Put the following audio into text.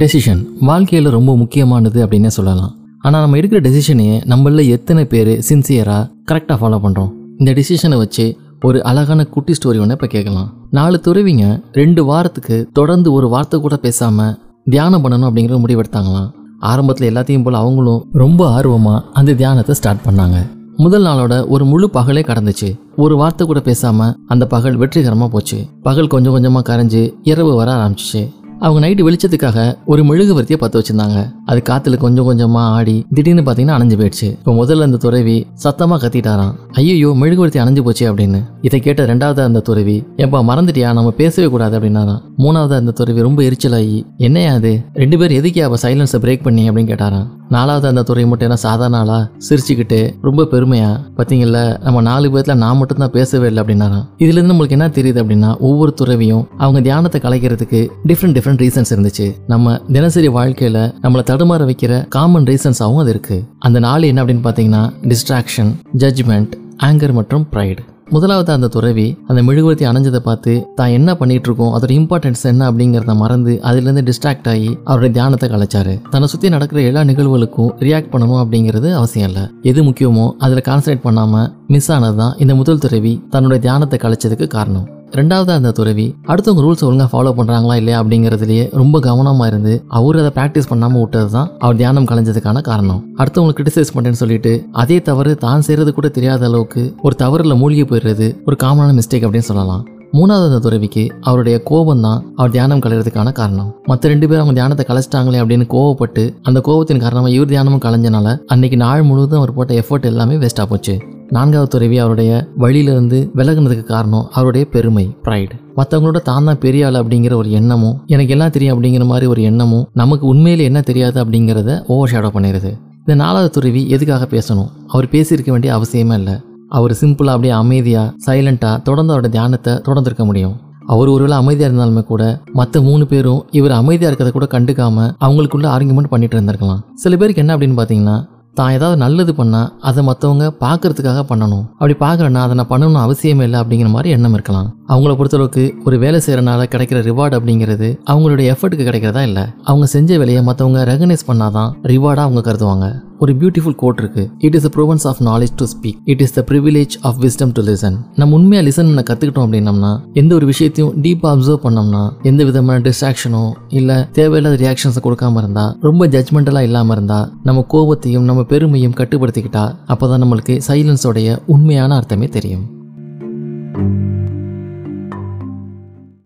Decision வாழ்க்கையில் ரொம்ப முக்கியமானது அப்படின்னே சொல்லலாம். ஆனால் நம்ம எடுக்கிற டெசிஷனையே நம்மள எத்தனை பேர் சின்சியராக கரெக்டாக ஃபாலோ பண்ணுறோம் இந்த டெசிஷனை வச்சு ஒரு அழகான குட்டி ஸ்டோரி ஒன்று இப்போ கேட்கலாம். நாலு துறவிங்க ரெண்டு வாரத்துக்கு தொடர்ந்து ஒரு வார்த்தை கூட பேசாமல் தியானம் பண்ணணும் அப்படிங்கிற முடிவெடுத்தாங்களாம். ஆரம்பத்தில் எல்லாத்தையும் போல் அவங்களும் ரொம்ப ஆர்வமாக அந்த தியானத்தை ஸ்டார்ட் பண்ணாங்க. முதல் நாளோட ஒரு முழு பகலே கடந்துச்சு. ஒரு வார்த்தை கூட பேசாமல் அந்த பகல் வெற்றிகரமாக போச்சு. பகல் கொஞ்சம் கொஞ்சமாக கரைஞ்சு இரவு வர ஆரம்பிச்சிச்சு. அவங்க நைட்டு வெளிச்சத்துக்காக ஒரு மெழுகுவர்த்தியை பற்ற வச்சிருந்தாங்க. அது காத்துல கொஞ்சம் கொஞ்சமா ஆடி திடீர்னு பாத்தீங்கன்னா அணைஞ்சு போயிடுச்சு. இப்போ முதல்ல அந்த துறவி சத்தமா கத்திட்டாராம். ஐயோ மெழுகுவர்த்தி அணைஞ்சு போச்சு அப்படின்னு. இதை கேட்ட ரெண்டாவது அந்த துறவி ஏப்பா மறந்துட்டியா? நம்ம பேசவே கூடாது அப்படின்னாராம். மூணாவது அந்த துறவி ரொம்ப எரிச்சலாகி என்னையா அது ரெண்டு பேரும் எதுக்கே அப்ப சைலன்ஸை பிரேக் பண்ணி அப்படின்னு கேட்டாராம். நாலாவது அந்த துறை மட்டும் என்ன சாதாரண ஆளா சிரிச்சுக்கிட்டு ரொம்ப பெருமையா பார்த்தீங்கல்ல நம்ம நாலு பேர்ல நான் மட்டும் தான் பேசவே இல்லை அப்படின்னாராம் இதுல இருந்து நம்மளுக்கு என்ன தெரியுது அப்படின்னா ஒவ்வொரு துறவியும் அவங்க தியானத்தை கலைக்கிறதுக்கு டிஃப்ரெண்ட் டிஃப்ரெண்ட் ரீசன்ஸ் இருந்துச்சு. நம்ம தினசரி வாழ்க்கையில நம்மளை தடுமாற வைக்கிற காமன் ரீசன்ஸாகவும் அது இருக்கு. அந்த நாள் என்ன அப்படின்னு பார்த்தீங்கன்னா டிஸ்ட்ராக்ஷன் ஜட்ஜ்மெண்ட் ஆங்கர் மற்றும் ப்ரைடு முதலாவது அந்த துறவி அந்த மெழுகுவர்த்தி அணைஞ்சதை பார்த்து தான் என்ன பண்ணிட்டு இருக்கோம் அதோட இம்பார்ட்டன்ஸ் என்ன? அப்படிங்கிறத மறந்து அதுலேருந்து டிஸ்ட்ராக்ட் ஆகி அவருடைய தியானத்தை கலைச்சாரு. தன்னை சுற்றி நடக்கிற எல்லா நிகழ்வுகளுக்கும் ரியாக்ட் பண்ணணும் அப்படிங்கிறது அவசியம் இல்லை. எது முக்கியமோ அதில் கான்சன்ட்ரேட் பண்ணாமல் மிஸ் ஆனது தான் இந்த முதல் துறவி தன்னுடைய தியானத்தை கலைச்சதுக்கு காரணம். ரெண்டாவது அந்த துறவி அடுத்தவங்க ரூல்ஸ் ஒழுங்காக ஃபாலோ பண்ணுறாங்களா இல்லையா அப்படிங்கிறதுலேயே ரொம்ப கவனமாக இருந்து அவர் அதை ப்ராக்டிஸ் பண்ணாமல் விட்டது தான் அவர் தியானம் கலைஞ்சதுக்கான காரணம். அடுத்தவங்களை கிரிட்டிசைஸ் பண்ணுறேன்னு சொல்லிட்டு அதே தவறு தான் செய்கிறது கூட தெரியாத அளவுக்கு ஒரு தவறில் மூழ்கி போயிடுறது ஒரு காமனான மிஸ்டேக் அப்படின்னு சொல்லலாம். மூணாவது அந்த துறவிக்கு அவருடைய கோபம் தான் அவர் தியானம் கலையிறதுக்கான காரணம். மற்ற ரெண்டு பேரும் அவங்க தியானத்தை கலைச்சிட்டாங்களே அப்படின்னு கோவப்பட்டு அந்த கோபத்தின் காரணமாக இவர் தியானமும் கலைஞ்சனால அன்னைக்கு நாள் முழுவதும் அவர் போட்ட எஃபர்ட் எல்லாமே வேஸ்ட்டாக போச்சு. நான்காவது துறவி அவருடைய வழியிலிருந்து விலகுனதுக்கு காரணம் அவருடைய பெருமை ப்ரைடு மற்றவங்களோட தான் தான் பெரிய ஆள் அப்படிங்கிற ஒரு எண்ணமும் எனக்கு எல்லாம் தெரியும் அப்படிங்கிற மாதிரி ஒரு எண்ணமும் நமக்கு உண்மையில் என்ன தெரியாது அப்படிங்கிறத ஓவர் ஷேடோ பண்ணிடுது இந்த நாலாவது துறவி எதுக்காக பேசணும்? அவர் பேசியிருக்க வேண்டிய அவசியமே இல்லை. அவர் சிம்பிளாக அப்படியே அமைதியாக சைலண்ட்டாக தொடர்ந்து அவரோட தியானத்தை தொடர்ந்துருக்க முடியும். அவர் ஒருவேளை அமைதியாக இருந்தாலுமே கூட மற்ற மூணு பேரும் இவர் அமைதியாக இருக்கிறத கூட கண்டுக்காம அவங்களுக்குள்ள ஆர்குமெண்ட் பண்ணிட்டு இருந்திருக்கலாம். சில பேருக்கு என்ன அப்படின்னு பார்த்தீங்கன்னா தான் ஏதாவது நல்லது பண்ணால் அதை மற்றவங்க பார்க்கறதுக்காக பண்ணணும். அப்படி பார்க்குறேன்னா அதை நான் பண்ணணும்னு அவசியமே இல்லை அப்படிங்கிற மாதிரி எண்ணம் இருக்கலாம். அவங்கள பொறுத்தளவுக்கு ஒரு வேலை செய்கிறனால கிடைக்கிற ரிவார்டு அப்படிங்கிறது அவங்களுடைய எஃபர்ட்டுக்கு கிடைக்கிறதா இல்லை? அவங்க செஞ்ச வேலையை மற்றவங்க ரெகனைஸ் பண்ணாதான் ரிவார்டாக அவங்க கருதுவாங்க. ஒரு பியூட்டிஃபுல் கோட் இருக்கு. It is the province of knowledge to speak it is the privilege of wisdom to listen நம்ம உண்மையாக லிசன் பண்ண கற்றுக்கிட்டோம் அப்படின்னம்னா எந்த ஒரு விஷயத்தையும் டீப்பாக அப்சர்வ் பண்ணோம்னா எந்த விதமான டிஸ்ட்ராக்ஷனோ இல்லை தேவையில்லாத ரியாக்ஷன்ஸை கொடுக்காம இருந்தால் ரொம்ப ஜட்மெண்டலாக இல்லாமல் இருந்தால் நம்ம கோபத்தையும் நம்ம நம்ம பெருமையும் கட்டுப்படுத்திக்கிட்டா அப்போ தான் நம்மளுக்கு சைலன்ஸோடைய உண்மையான அர்த்தமே தெரியும்.